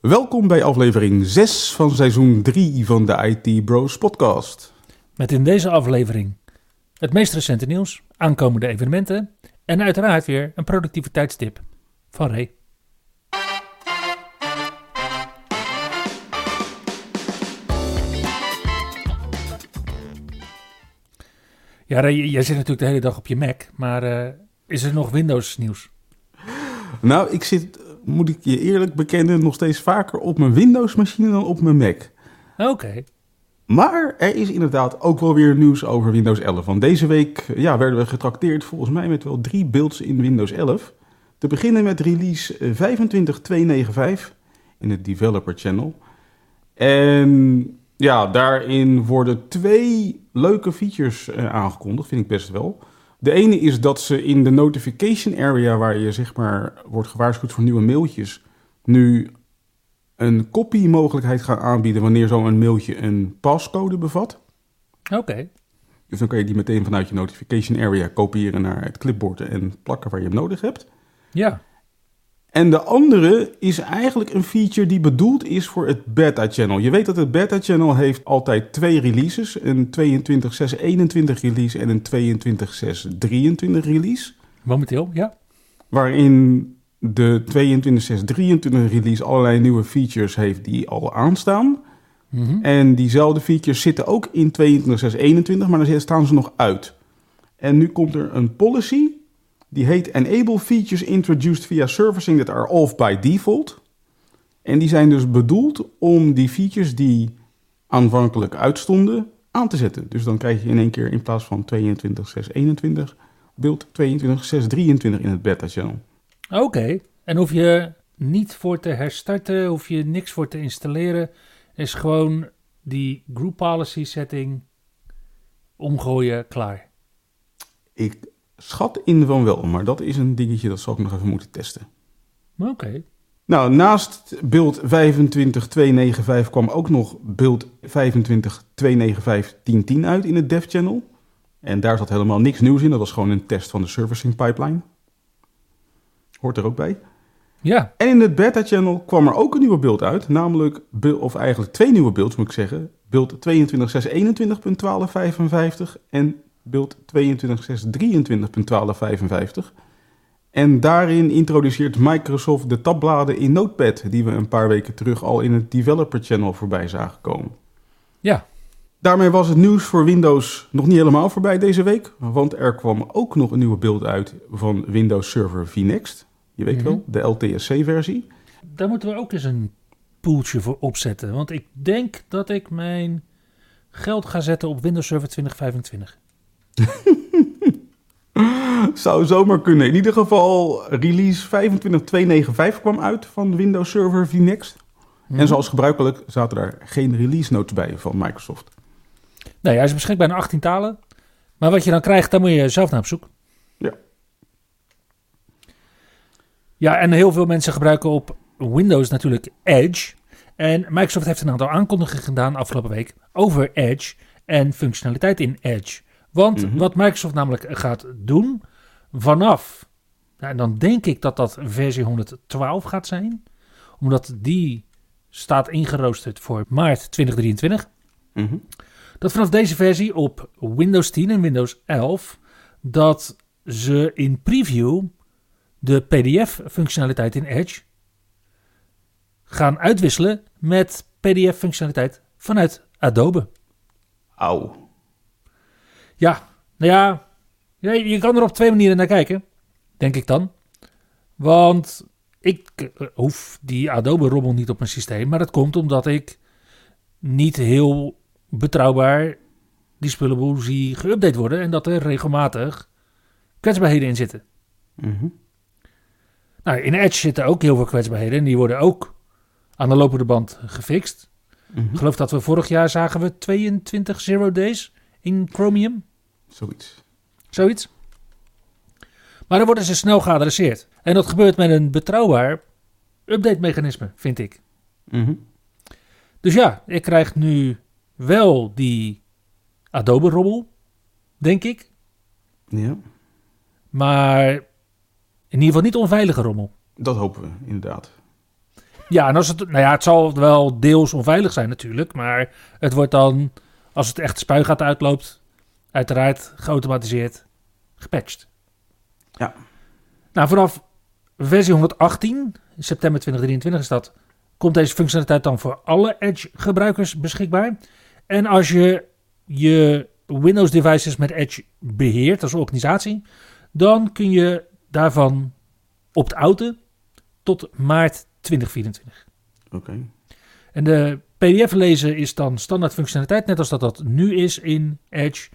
Welkom bij aflevering 6 van seizoen 3 van de IT Bros podcast. Met in deze aflevering het meest recente nieuws, aankomende evenementen en uiteraard weer een productiviteitstip van Ray. Ja, Ray, jij zit natuurlijk de hele dag op je Mac, maar uh, is er nog Windows nieuws? Nou, ik zit moet ik je eerlijk bekennen, nog steeds vaker op mijn Windows-machine dan op mijn Mac. Oké. Maar er is inderdaad ook wel weer nieuws over Windows 11. Want deze week ja, werden we getrakteerd volgens mij met wel drie builds in Windows 11. Te beginnen met release 25295 in het Developer Channel. En ja, daarin worden twee leuke features eh, aangekondigd, vind ik best wel. De ene is dat ze in de notification area, waar je zeg maar wordt gewaarschuwd voor nieuwe mailtjes, nu een copy mogelijkheid gaan aanbieden wanneer zo'n mailtje een pascode bevat. Oké. Dus dan kan je die meteen vanuit je notification area kopiëren naar het clipboard en plakken waar je hem nodig hebt. Ja. En de andere is eigenlijk een feature die bedoeld is voor het beta-channel. Je weet dat het beta-channel heeft altijd twee releases. Een 22.6.21 release en een 22.6.23 release. Momenteel, ja. Waarin de 22.6.23 release allerlei nieuwe features heeft die al aanstaan. Mhm. En diezelfde features zitten ook in 22.6.21, maar dan staan ze nog uit. En nu komt er een policy die heet Enable Features Introduced via Servicing that are off by default. En die zijn dus bedoeld om die features die aanvankelijk uitstonden aan te zetten. Dus dan krijg je in één keer in plaats van 22.6.21 beeld 22.6.23 in het beta channel. Oké, en hoef je niet voor te herstarten, hoef je niks voor te installeren. Is gewoon die group policy setting omgooien, klaar. Ik schat in van wel, maar dat is een dingetje dat zal ik nog even moeten testen. Oké. Nou, naast beeld 25295 kwam ook nog beeld 25.295.1010 uit in het dev channel. En daar zat helemaal niks nieuws in. Dat was gewoon een test van de servicing pipeline. Hoort er ook bij. Ja. En in het beta channel kwam er ook een nieuwe beeld uit. Namelijk, of eigenlijk twee nieuwe beelds moet ik zeggen. Beeld 22.621.1255 en beeld 22.623.1255. En daarin introduceert Microsoft de tabbladen in Notepad, die we een paar weken terug al in het Developer Channel voorbij zagen komen. Ja. Daarmee was het nieuws voor Windows nog niet helemaal voorbij deze week, want er kwam ook nog een nieuwe beeld uit van Windows Server vNext. Je weet wel, de LTSC-versie. Daar moeten we ook eens een poeltje voor opzetten, want ik denk dat ik mijn geld ga zetten op Windows Server 2025. Zou zomaar kunnen. In ieder geval, release 25295 kwam uit van Windows Server vNext. En zoals gebruikelijk zaten daar geen release notes bij van Microsoft. Nee, hij is beschikbaar in 18 talen. Maar wat je dan krijgt, daar moet je zelf naar op zoek. Ja. Ja, en heel veel mensen gebruiken op Windows natuurlijk Edge. En Microsoft heeft een aantal aankondigingen gedaan afgelopen week over Edge en functionaliteit in Edge. Want Mhm. wat Microsoft namelijk gaat doen vanaf, nou, en dan denk ik dat dat versie 112 gaat zijn, omdat die staat ingeroosterd voor maart 2023. Mhm. Dat vanaf deze versie op Windows 10 en Windows 11 dat ze in preview de PDF-functionaliteit in Edge gaan uitwisselen met PDF-functionaliteit vanuit Adobe. Auw. Ja, nou ja, je kan er op twee manieren naar kijken, denk ik dan. Want ik eh, hoef die Adobe-rommel niet op mijn systeem, maar dat komt omdat ik niet heel betrouwbaar die spullenboel zie geüpdate worden en dat er regelmatig kwetsbaarheden in zitten. Mhm. Nou, in Edge zitten ook heel veel kwetsbaarheden en die worden ook aan de lopende band gefixt. Mhm. Ik geloof dat we vorig jaar zagen we 22 zero days in Chromium. Zoiets. Zoiets. Maar dan worden ze snel geadresseerd. En dat gebeurt met een betrouwbaar update-mechanisme, vind ik. Mhm. Dus ja, ik krijg nu wel die Adobe-rommel, denk ik. Ja, Maar in ieder geval niet onveilige rommel. dat hopen we inderdaad. Ja, en als het, nou ja, het zal wel deels onveilig zijn natuurlijk. Maar het wordt dan, als het echt spuigaat uitloopt, uiteraard geautomatiseerd gepatcht. Ja. Nou, vanaf versie 118, in september 2023 is dat, komt deze functionaliteit dan voor alle Edge gebruikers beschikbaar. En als je je Windows devices met Edge beheert als organisatie, dan kun je daarvan opt-outen tot maart 2024. Oké. En de PDF lezen is dan standaard functionaliteit, net als dat dat nu is in Edge.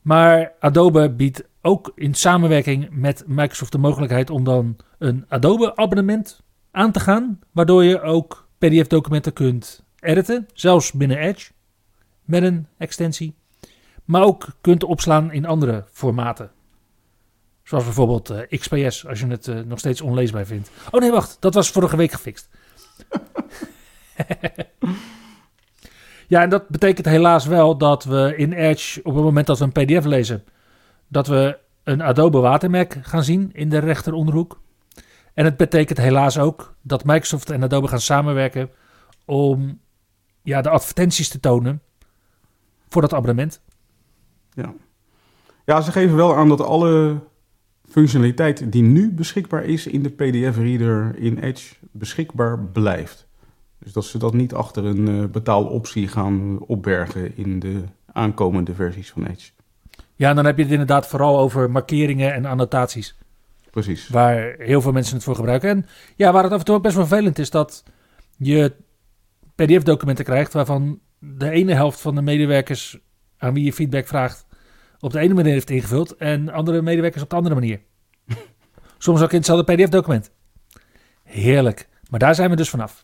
Maar Adobe biedt ook in samenwerking met Microsoft de mogelijkheid om dan een Adobe abonnement aan te gaan, waardoor je ook PDF documenten kunt editen, zelfs binnen Edge met een extensie, maar ook kunt opslaan in andere formaten. Zoals bijvoorbeeld eh, XPS, als je het eh, nog steeds onleesbaar vindt. Oh nee, wacht, dat was vorige week gefixt. ja, en dat betekent helaas wel dat we in Edge, op het moment dat we een PDF lezen, dat we een Adobe watermerk gaan zien in de rechteronderhoek. En het betekent helaas ook dat Microsoft en Adobe gaan samenwerken om ja, de advertenties te tonen voor dat abonnement. Ja, ze geven wel aan dat alle functionaliteit die nu beschikbaar is in de PDF-reader in Edge beschikbaar blijft. Dus dat ze dat niet achter een eh, betaaloptie gaan opbergen in de aankomende versies van Edge. Ja, en dan heb je het inderdaad vooral over markeringen en annotaties. Precies. Waar heel veel mensen het voor gebruiken. En ja, waar het af en toe ook best wel vervelend is dat je PDF-documenten krijgt waarvan de ene helft van de medewerkers aan wie je feedback vraagt op de ene manier heeft ingevuld en andere medewerkers op de andere manier. Soms ook in hetzelfde PDF-document. Heerlijk. Maar daar zijn we dus vanaf.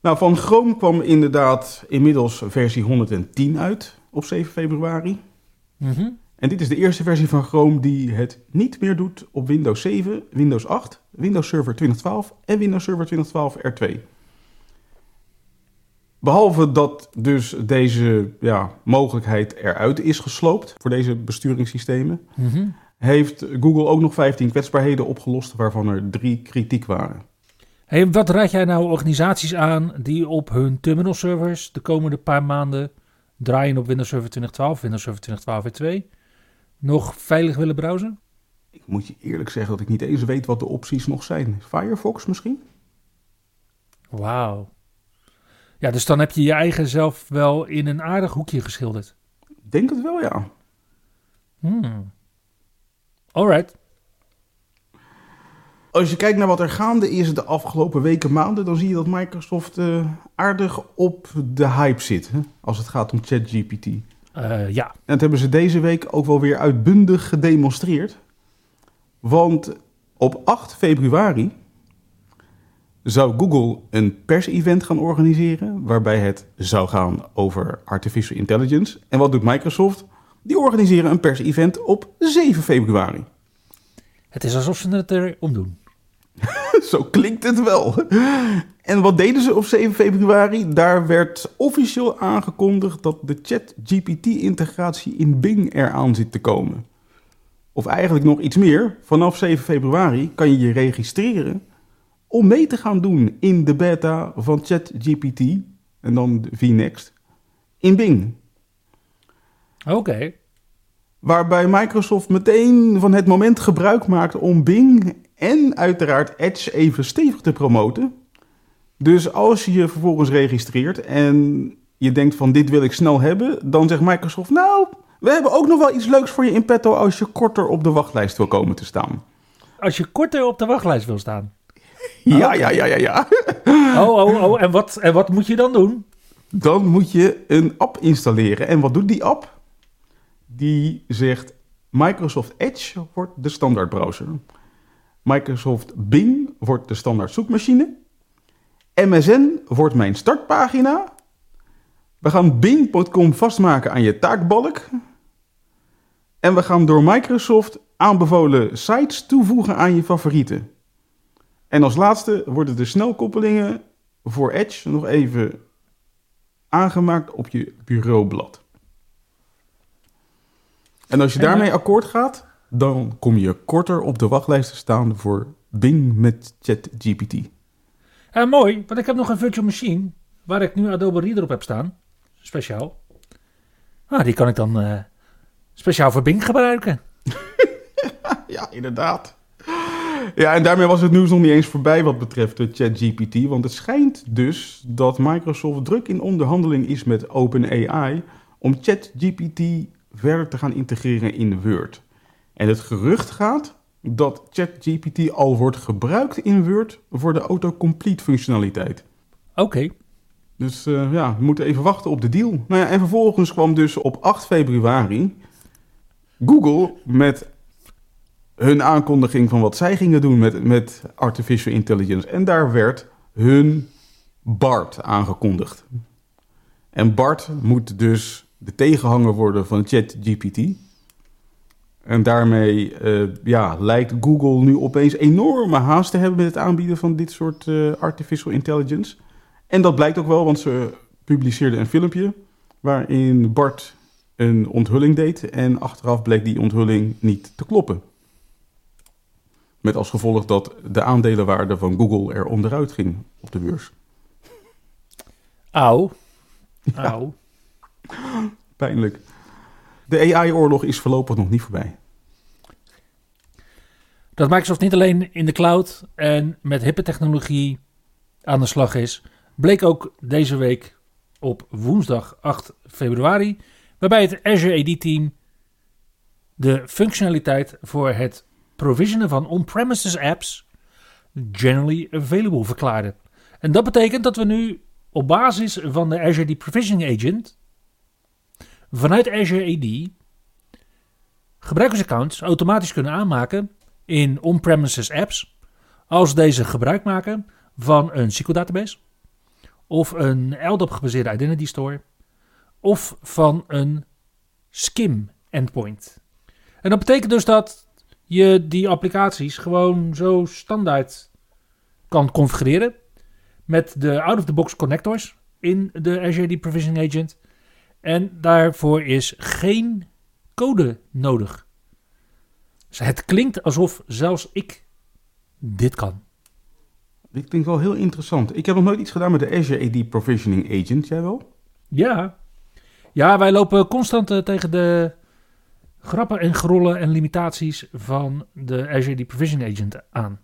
Nou, van Chrome kwam inderdaad inmiddels versie 110 uit op 7 februari. Mhm. En dit is de eerste versie van Chrome die het niet meer doet op Windows 7, Windows 8, Windows Server 2012 en Windows Server 2012 R2. Behalve dat dus deze ja, mogelijkheid eruit is gesloopt voor deze besturingssystemen, Mhm. heeft Google ook nog 15 kwetsbaarheden opgelost, waarvan er drie kritiek waren. Hey, wat raad jij nou organisaties aan die op hun terminal servers de komende paar maanden draaien op Windows Server 2012, Windows Server 2012 R2, nog veilig willen browsen? Ik moet je eerlijk zeggen dat ik niet eens weet wat de opties nog zijn. Firefox misschien? Wauw. Ja, dus dan heb je je eigen zelf wel in een aardig hoekje geschilderd. Ik Denk het wel, ja. Hmm. Alright. Als je kijkt naar wat er gaande is de afgelopen weken, maanden, dan zie je dat Microsoft eh, aardig op de hype zit. Hè? Als het gaat om ChatGPT. En Eh, ja. dat hebben ze deze week ook wel weer uitbundig gedemonstreerd. Want op 8 februari zou Google een persevent gaan organiseren. Waarbij het zou gaan over artificial intelligence. En wat doet Microsoft? Die organiseren een persevent op 7 februari. Het is alsof ze het erom doen. Zo klinkt het wel. En wat deden ze op 7 februari? Daar werd officieel aangekondigd dat de ChatGPT-integratie in Bing eraan zit te komen. Of eigenlijk nog iets meer. Vanaf 7 februari kan je je registreren om mee te gaan doen in de beta van ChatGPT en dan VNext in Bing. Oké. Waarbij Microsoft meteen van het moment gebruik maakt om Bing en uiteraard Edge even stevig te promoten. Dus als je je vervolgens registreert en je denkt van dit wil ik snel hebben, dan zegt Microsoft nou, we hebben ook nog wel iets leuks voor je in petto als je korter op de wachtlijst wil komen te staan. Als je korter op de wachtlijst wil staan. Ja, ja, ja, ja, ja. Oh, oh, oh. En wat, en wat moet je dan doen? Dan moet je een app installeren. En wat doet die app? Die zegt Microsoft Edge wordt de standaard browser. Microsoft Bing wordt de standaard zoekmachine. MSN wordt mijn startpagina. We gaan Bing.com vastmaken aan je taakbalk. En we gaan door Microsoft aanbevolen sites toevoegen aan je favorieten. En als laatste worden de snelkoppelingen voor Edge nog even aangemaakt op je bureaublad. En als je daarmee akkoord gaat, dan kom je korter op de wachtlijst te staan voor Bing met ChatGPT. Ja, mooi, want ik heb nog een virtual machine waar ik nu Adobe Reader op heb staan. Speciaal. Ah, die kan ik dan eh, speciaal voor Bing gebruiken. Ja, inderdaad. Ja, en daarmee was het nieuws nog niet eens voorbij wat betreft de ChatGPT. Want het schijnt dus dat Microsoft druk in onderhandeling is met OpenAI om ChatGPT verder te gaan integreren in Word. En het gerucht gaat dat ChatGPT al wordt gebruikt in Word voor de autocomplete functionaliteit. Oké. Dus eh, ja, we moeten even wachten op de deal. Nou ja, en vervolgens kwam dus op 8 februari Google met hun aankondiging van wat zij gingen doen met, met artificial intelligence. En daar werd hun BART aangekondigd. En BART moet dus de tegenhanger worden van ChatGPT. En daarmee eh, ja, lijkt Google nu opeens enorme haast te hebben met het aanbieden van dit soort eh, artificial intelligence. En dat blijkt ook wel, want ze publiceerden een filmpje waarin Bart een onthulling deed. En achteraf bleek die onthulling niet te kloppen. Met als gevolg dat de aandelenwaarde van Google er onderuit ging op de beurs. Auw. Auw. Pijnlijk. De AI-oorlog is voorlopig nog niet voorbij. Dat Microsoft niet alleen in de cloud en met hippe technologie aan de slag is, bleek ook deze week op woensdag 8 februari, waarbij het Azure AD-team de functionaliteit voor het provisionen van on-premises apps generally available verklaarde. En dat betekent dat we nu op basis van de Azure Provisioning Agent vanuit Azure AD gebruikersaccounts automatisch kunnen aanmaken in on-premises apps als deze gebruik maken van een SQL database of een LDAP gebaseerde identity store of van een SCIM endpoint. En dat betekent dus dat je die applicaties gewoon zo standaard kan configureren met de out-of-the-box connectors in de Azure AD Provisioning Agent. En daarvoor is geen code nodig. Dus het klinkt alsof zelfs ik dit kan. Dit klinkt wel heel interessant. Ik heb nog nooit iets gedaan met de Azure AD Provisioning Agent. Jij wel? Ja. Ja, wij lopen constant eh, tegen de grappen en grollen en limitaties van de Azure AD Provisioning Agent aan.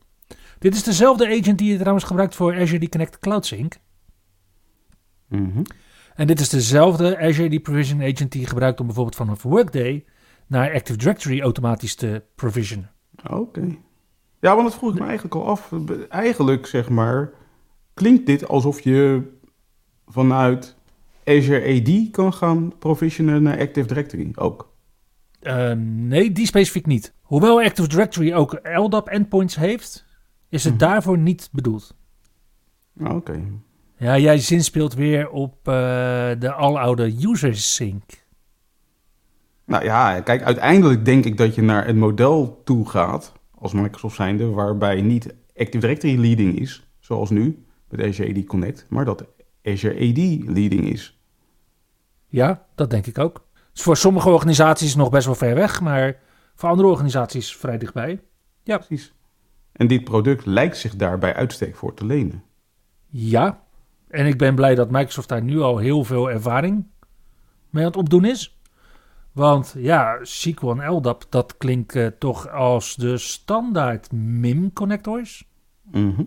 Dit is dezelfde agent die je trouwens gebruikt voor Azure AD Connect Cloud Sync. Mhm. En dit is dezelfde Azure AD Provisioning Agent die je gebruikt om bijvoorbeeld vanaf Workday naar Active Directory automatisch te provisionen. Oké. Ja, want dat vroeg ik me eigenlijk al af. Eigenlijk, zeg maar, klinkt dit alsof je vanuit Azure AD kan gaan provisionen naar Active Directory ook. Eh, nee, die specifiek niet. Hoewel Active Directory ook LDAP endpoints heeft, is het Mhm. daarvoor niet bedoeld. Ah, Oké. Ja, jij zinspeelt weer op eh, de aloude user sync. Nou ja, kijk, uiteindelijk denk ik dat je naar een model toe gaat, als Microsoft zijnde, waarbij niet Active Directory leading is, zoals nu met Azure AD Connect, maar dat Azure AD leading is. Ja, dat denk ik ook. Dus voor sommige organisaties nog best wel ver weg, maar voor andere organisaties vrij dichtbij. Precies. En dit product lijkt zich daar bij uitstek voor te lenen. Ja, en ik ben blij dat Microsoft daar nu al heel veel ervaring mee aan het opdoen is. Want ja, SQL en LDAP, dat klinkt eh, toch als de standaard MIM-connectors. Mhm.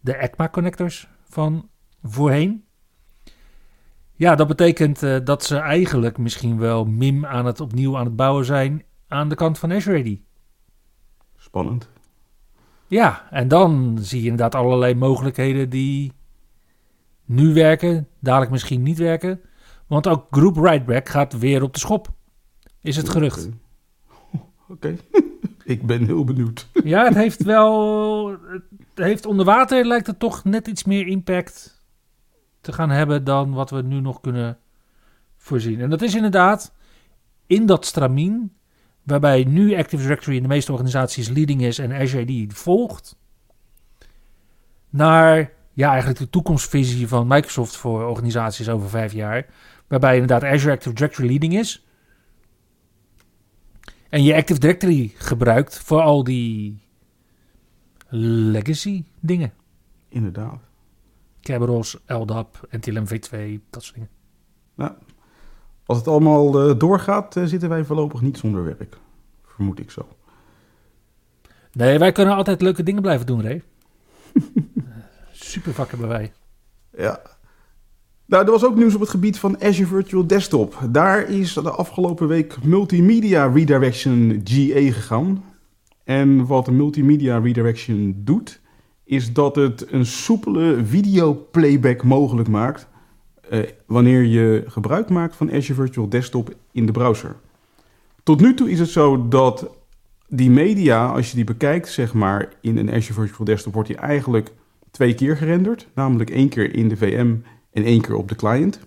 De ECMA-connectors van voorheen. Ja, dat betekent eh, dat ze eigenlijk misschien wel MIM aan het opnieuw aan het bouwen zijn aan de kant van Azure AD. Spannend. Ja, en dan zie je inderdaad allerlei mogelijkheden die nu werken, dadelijk misschien niet werken. Want ook Group Writeback gaat weer op de schop. Is het gerucht. Oké. Oké. Ik ben heel benieuwd. Ja, het heeft wel. Het heeft onder water lijkt het toch net iets meer impact te gaan hebben dan wat we nu nog kunnen voorzien. En dat is inderdaad in dat stramien, waarbij nu Active Directory in de meeste organisaties leading is en Azure die volgt, naar ja, eigenlijk de toekomstvisie van Microsoft voor organisaties over vijf jaar, waarbij inderdaad Azure Active Directory leading is. En je Active Directory gebruikt voor al die legacy dingen. Inderdaad. Kerberos, LDAP, NTLM V2, dat soort dingen. Nou, als het allemaal uh, doorgaat, uh, zitten wij voorlopig niet zonder werk. Vermoed ik zo. Nee, wij kunnen altijd leuke dingen blijven doen, Ray. Super vak hebben wij. Ja. Nou, er was ook nieuws op het gebied van Azure Virtual Desktop. Daar is de afgelopen week Multimedia Redirection GA gegaan. En wat Multimedia Redirection doet, is dat het een soepele videoplayback mogelijk maakt uh, wanneer je gebruik maakt van Azure Virtual Desktop in de browser. Tot nu toe is het zo dat die media, als je die bekijkt, zeg maar, in een Azure Virtual Desktop, wordt die eigenlijk twee keer gerenderd. Namelijk één keer in de VM en één keer op de client.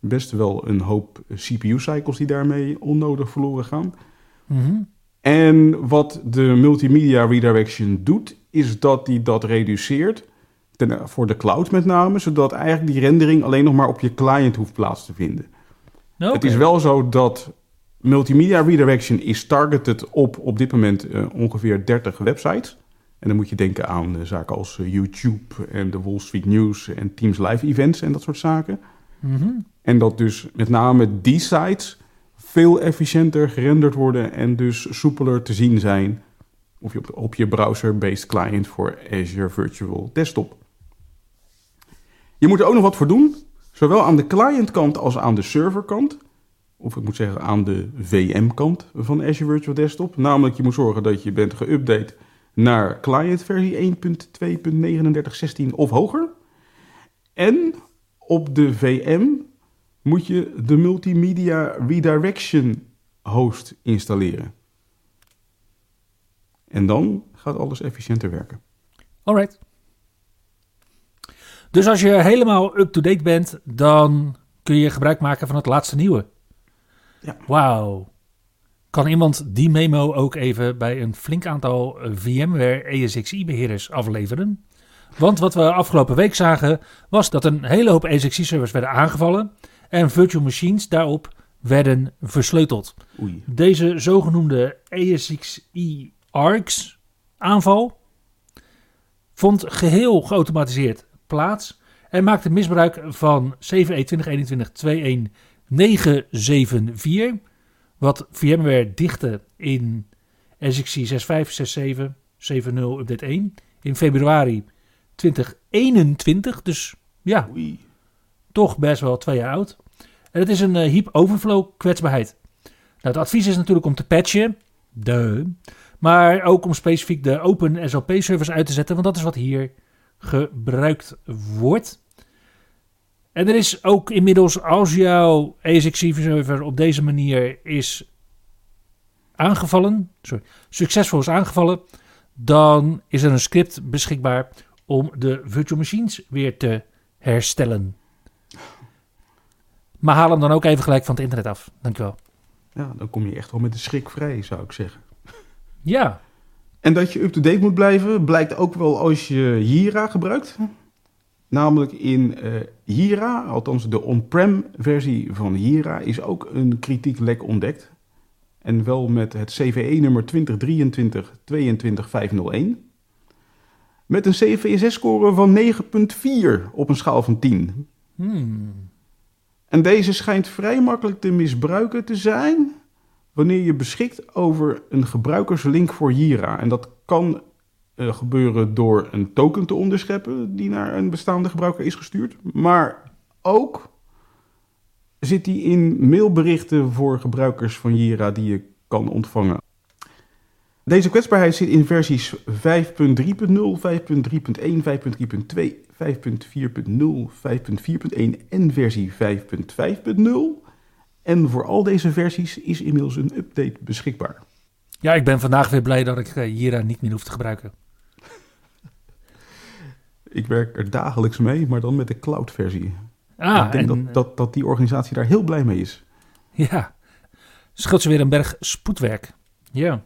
Best wel een hoop CPU-cycles die daarmee onnodig verloren gaan. Mm -hmm. En wat de multimedia redirection doet, is dat die dat reduceert ten, voor de cloud met name, zodat eigenlijk die rendering alleen nog maar op je client hoeft plaats te vinden. Okay. Het is wel zo dat multimedia redirection is targeted op op dit moment uh, ongeveer 30 websites. En dan moet je denken aan uh, zaken als uh, YouTube en de Wall Street News en Teams Live Events en dat soort zaken. Mm -hmm. En dat dus met name die sites veel efficiënter gerenderd worden en dus soepeler te zien zijn op je, op je browser-based client voor Azure Virtual Desktop. Je moet er ook nog wat voor doen, zowel aan de clientkant als aan de serverkant. Of ik moet zeggen aan de VM-kant van Azure Virtual Desktop. Namelijk, je moet zorgen dat je bent geüpdate naar client versie 1.2.39.16 of hoger. En op de VM moet je de Multimedia Redirection host installeren. En dan gaat alles efficiënter werken. Alright. Dus als je helemaal up-to-date bent, dan kun je gebruik maken van het laatste nieuwe. Ja. Wauw. Kan iemand die memo ook even bij een flink aantal VMware ESXi-beheerders afleveren? Want wat we afgelopen week zagen, was dat een hele hoop ESXi-servers werden aangevallen en virtual machines daarop werden versleuteld. Oei. Deze zogenoemde ESXi ARCs aanval vond geheel geautomatiseerd plaats en maakte misbruik van E 7.21.21.21974, wat VMware dichtte in SXC 6567 70 update 1 in februari 2021. Dus ja, Oei. toch best wel twee jaar oud. En het is een uh, heap overflow kwetsbaarheid. Nou, het advies is natuurlijk om te patchen. De. Maar ook om specifiek de open SLP-servers uit te zetten, want dat is wat hier gebruikt wordt. En er is ook inmiddels, als jouw ESXi-server op deze manier is aangevallen, sorry, succesvol is aangevallen, dan is er een script beschikbaar om de virtual machines weer te herstellen. Maar haal hem dan ook even gelijk van het internet af. Dankjewel. Ja, dan kom je echt wel met de schrik vrij, zou ik zeggen. Ja. En dat je up-to-date moet blijven, blijkt ook wel als je Jira gebruikt. Namelijk in uh, Jira, althans de on-prem versie van Jira, is ook een kritiek lek ontdekt. En wel met het CVE-nummer 2023-22501. Met een CVSS-score van 9,4 op een schaal van 10. Hmm. En deze schijnt vrij makkelijk te misbruiken te zijn wanneer je beschikt over een gebruikerslink voor Jira. En dat kan gebeuren door een token te onderscheppen die naar een bestaande gebruiker is gestuurd. Maar ook zit die in mailberichten voor gebruikers van Jira die je kan ontvangen. Deze kwetsbaarheid zit in versies 5.3.0, 5.3.1, 5.3.2, 5.4.0, 5.4.1 en versie 5.5.0. En voor al deze versies is inmiddels een update beschikbaar. Ja, ik ben vandaag weer blij dat ik uh, Jira niet meer hoef te gebruiken. Ik werk er dagelijks mee, maar dan met de cloud-versie. Ah, ik denk en, dat, dat, dat die organisatie daar heel blij mee is. Ja, scheelt ze weer een berg spoedwerk. Ja.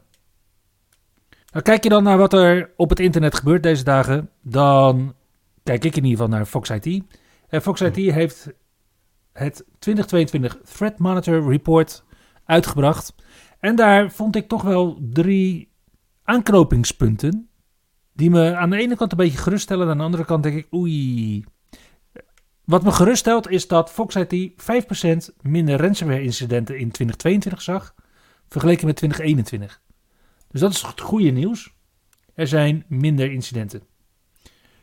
Nou, kijk je dan naar wat er op het internet gebeurt deze dagen, dan kijk ik in ieder geval naar Fox IT. En Fox IT heeft het 2022 Threat Monitor Report uitgebracht. En daar vond ik toch wel drie aanknopingspunten. Die me aan de ene kant een beetje geruststellen. Aan de andere kant denk ik, oei. Wat me geruststelt is dat Fox IT 5% minder ransomware incidenten in 2022 zag. Vergeleken met 2021. Dus dat is het goede nieuws. Er zijn minder incidenten.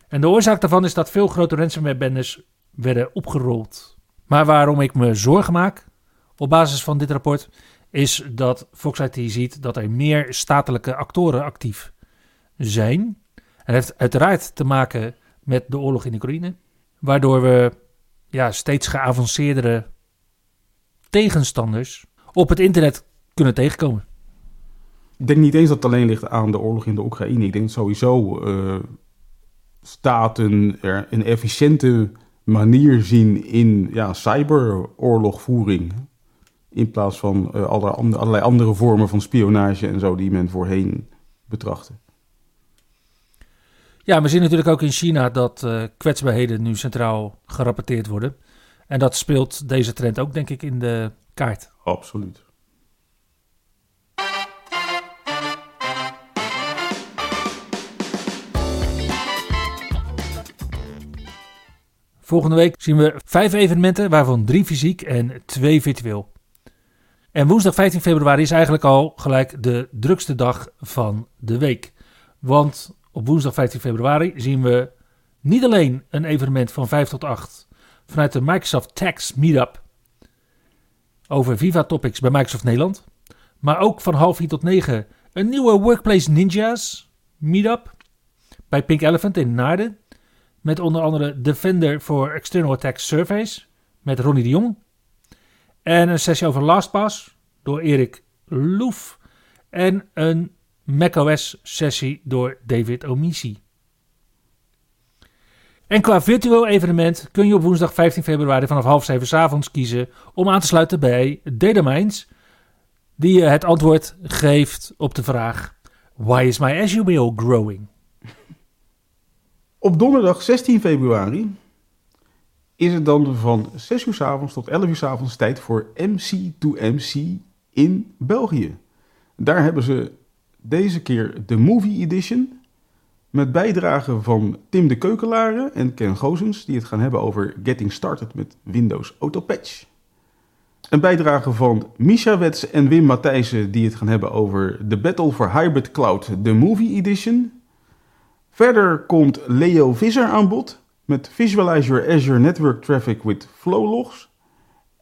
En de oorzaak daarvan is dat veel grote ransomware bendes werden opgerold. Maar waarom ik me zorgen maak op basis van dit rapport is dat Fox IT ziet dat er meer statelijke actoren actief zijn. En heeft uiteraard te maken met de oorlog in Oekraïne, waardoor we ja, steeds geavanceerdere tegenstanders op het internet kunnen tegenkomen. Ik denk niet eens dat het alleen ligt aan de oorlog in de Oekraïne. Ik denk sowieso uh, staten er een efficiënte manier zien in ja, cyberoorlogvoering. In plaats van uh, allerlei andere vormen van spionage en zo die men voorheen betrachtte. Ja, we zien natuurlijk ook in China dat uh, kwetsbaarheden nu centraal gerapporteerd worden. En dat speelt deze trend ook, denk ik, in de kaart. Absoluut. Volgende week zien we vijf evenementen, waarvan drie fysiek en twee virtueel. En woensdag 15 februari is eigenlijk al gelijk de drukste dag van de week. Want op woensdag 15 februari zien we niet alleen een evenement van 5 tot 8 vanuit de Microsoft Tax Meetup over Viva Topics bij Microsoft Nederland, maar ook van half 4 tot 9 een nieuwe Workplace Ninjas Meetup bij Pink Elephant in Naarden. Met onder andere Defender for External Attack Surveys met Ronnie de Jong. En een sessie over LastPass door Erik Loef. En een macOS sessie door David Omisi. En qua virtueel evenement kun je op woensdag 15 februari vanaf half zeven s avonds kiezen om aan te sluiten bij Dataminds. Die je het antwoord geeft op de vraag: Why is my mail growing? Op donderdag 16 februari is het dan van 6 uur s avonds tot 11 uur s avonds tijd voor MC2MC in België. Daar hebben ze deze keer de Movie Edition. Met bijdragen van Tim de Keukelaren en Ken Gozens, die het gaan hebben over Getting Started met Windows Autopatch. Een bijdrage van Misha Wets en Wim Matthijssen, die het gaan hebben over The Battle for Hybrid Cloud, de Movie Edition. Verder komt Leo Visser aan bod met Visualize Your Azure Network Traffic with Flowlogs.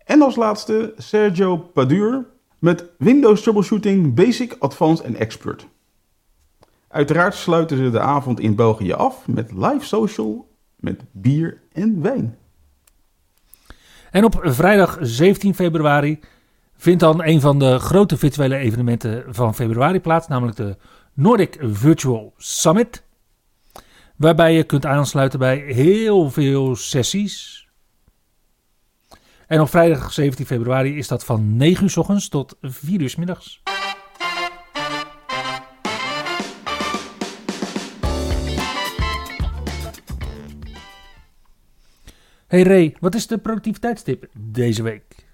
En als laatste Sergio Padur met Windows Troubleshooting Basic, Advanced en Expert. Uiteraard sluiten ze de avond in België af met live social, met bier en wijn. En op vrijdag 17 februari vindt dan een van de grote virtuele evenementen van februari plaats, namelijk de Nordic Virtual Summit. Waarbij je kunt aansluiten bij heel veel sessies. En op vrijdag 17 februari is dat van 9 uur s ochtends tot 4 uur s middags. Hey Ray, wat is de productiviteitstip deze week?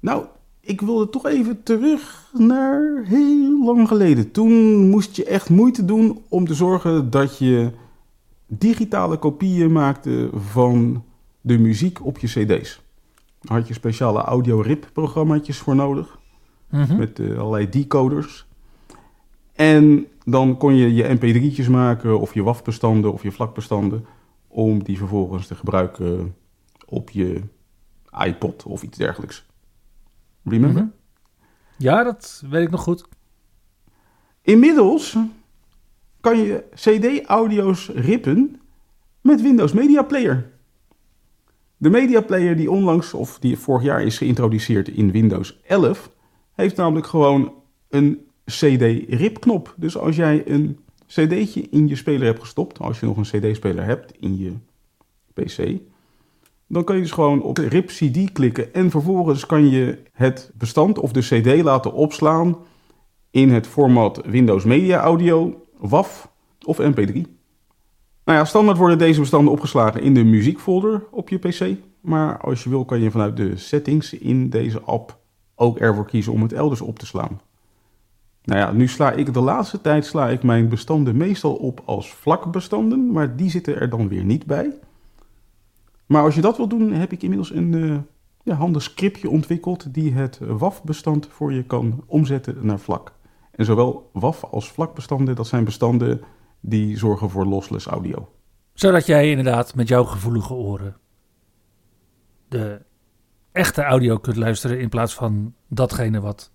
Nou, ik wilde toch even terug naar heel lang geleden. Toen moest je echt moeite doen om te zorgen dat je digitale kopieën maakte van de muziek op je cd's. Had je speciale audio-rip-programmaatjes voor nodig. Mhm. Met uh, allerlei decoders. En dan kon je je mp3'tjes maken of je WAV-bestanden of je vlakbestanden... om die vervolgens te gebruiken op je iPod of iets dergelijks. Remember? Mhm. Ja, dat weet ik nog goed. Inmiddels kan je CD-audio's rippen met Windows Media Player. De Media Player die onlangs, of die vorig jaar is geïntroduceerd in Windows 11, heeft namelijk gewoon een CD-RIP-knop. Dus als jij een CD'tje in je speler hebt gestopt, als je nog een CD-speler hebt in je PC, dan kan je dus gewoon op RIP CD klikken en vervolgens kan je het bestand of de CD laten opslaan in het format Windows Media Audio, WAV of MP3. Nou ja, standaard worden deze bestanden opgeslagen in de muziekfolder op je PC. Maar als je wil kan je vanuit de settings in deze app ook ervoor kiezen om het elders op te slaan. Nou ja, nu sla ik de laatste tijd sla ik mijn bestanden meestal op als vlakbestanden, maar die zitten er dan weer niet bij. Maar als je dat wil doen, heb ik inmiddels een uh, ja, handig scriptje ontwikkeld die het WAF-bestand voor je kan omzetten naar vlak. En zowel WAF als vlakbestanden, dat zijn bestanden die zorgen voor lossless audio. Zodat jij inderdaad met jouw gevoelige oren de echte audio kunt luisteren in plaats van datgene wat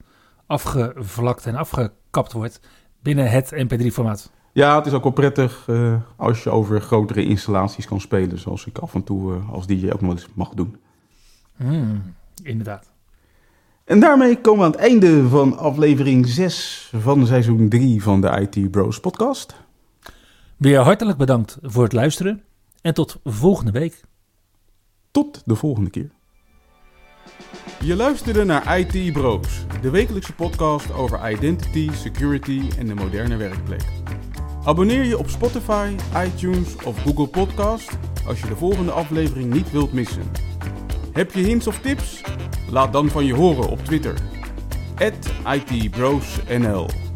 afgevlakt en afgekapt wordt binnen het MP3-formaat. Ja, het is ook wel prettig uh, als je over grotere installaties kan spelen, zoals ik af en toe uh, als DJ ook nog eens mag doen. Mm, inderdaad. En daarmee komen we aan het einde van aflevering 6 van seizoen 3 van de IT Bros podcast. Weer hartelijk bedankt voor het luisteren en tot volgende week. Tot de volgende keer. Je luisterde naar IT Bros, de wekelijkse podcast over identity, security en de moderne werkplek. Abonneer je op Spotify, iTunes of Google Podcast als je de volgende aflevering niet wilt missen. Heb je hints of tips? Laat dan van je horen op Twitter. @itbrosnl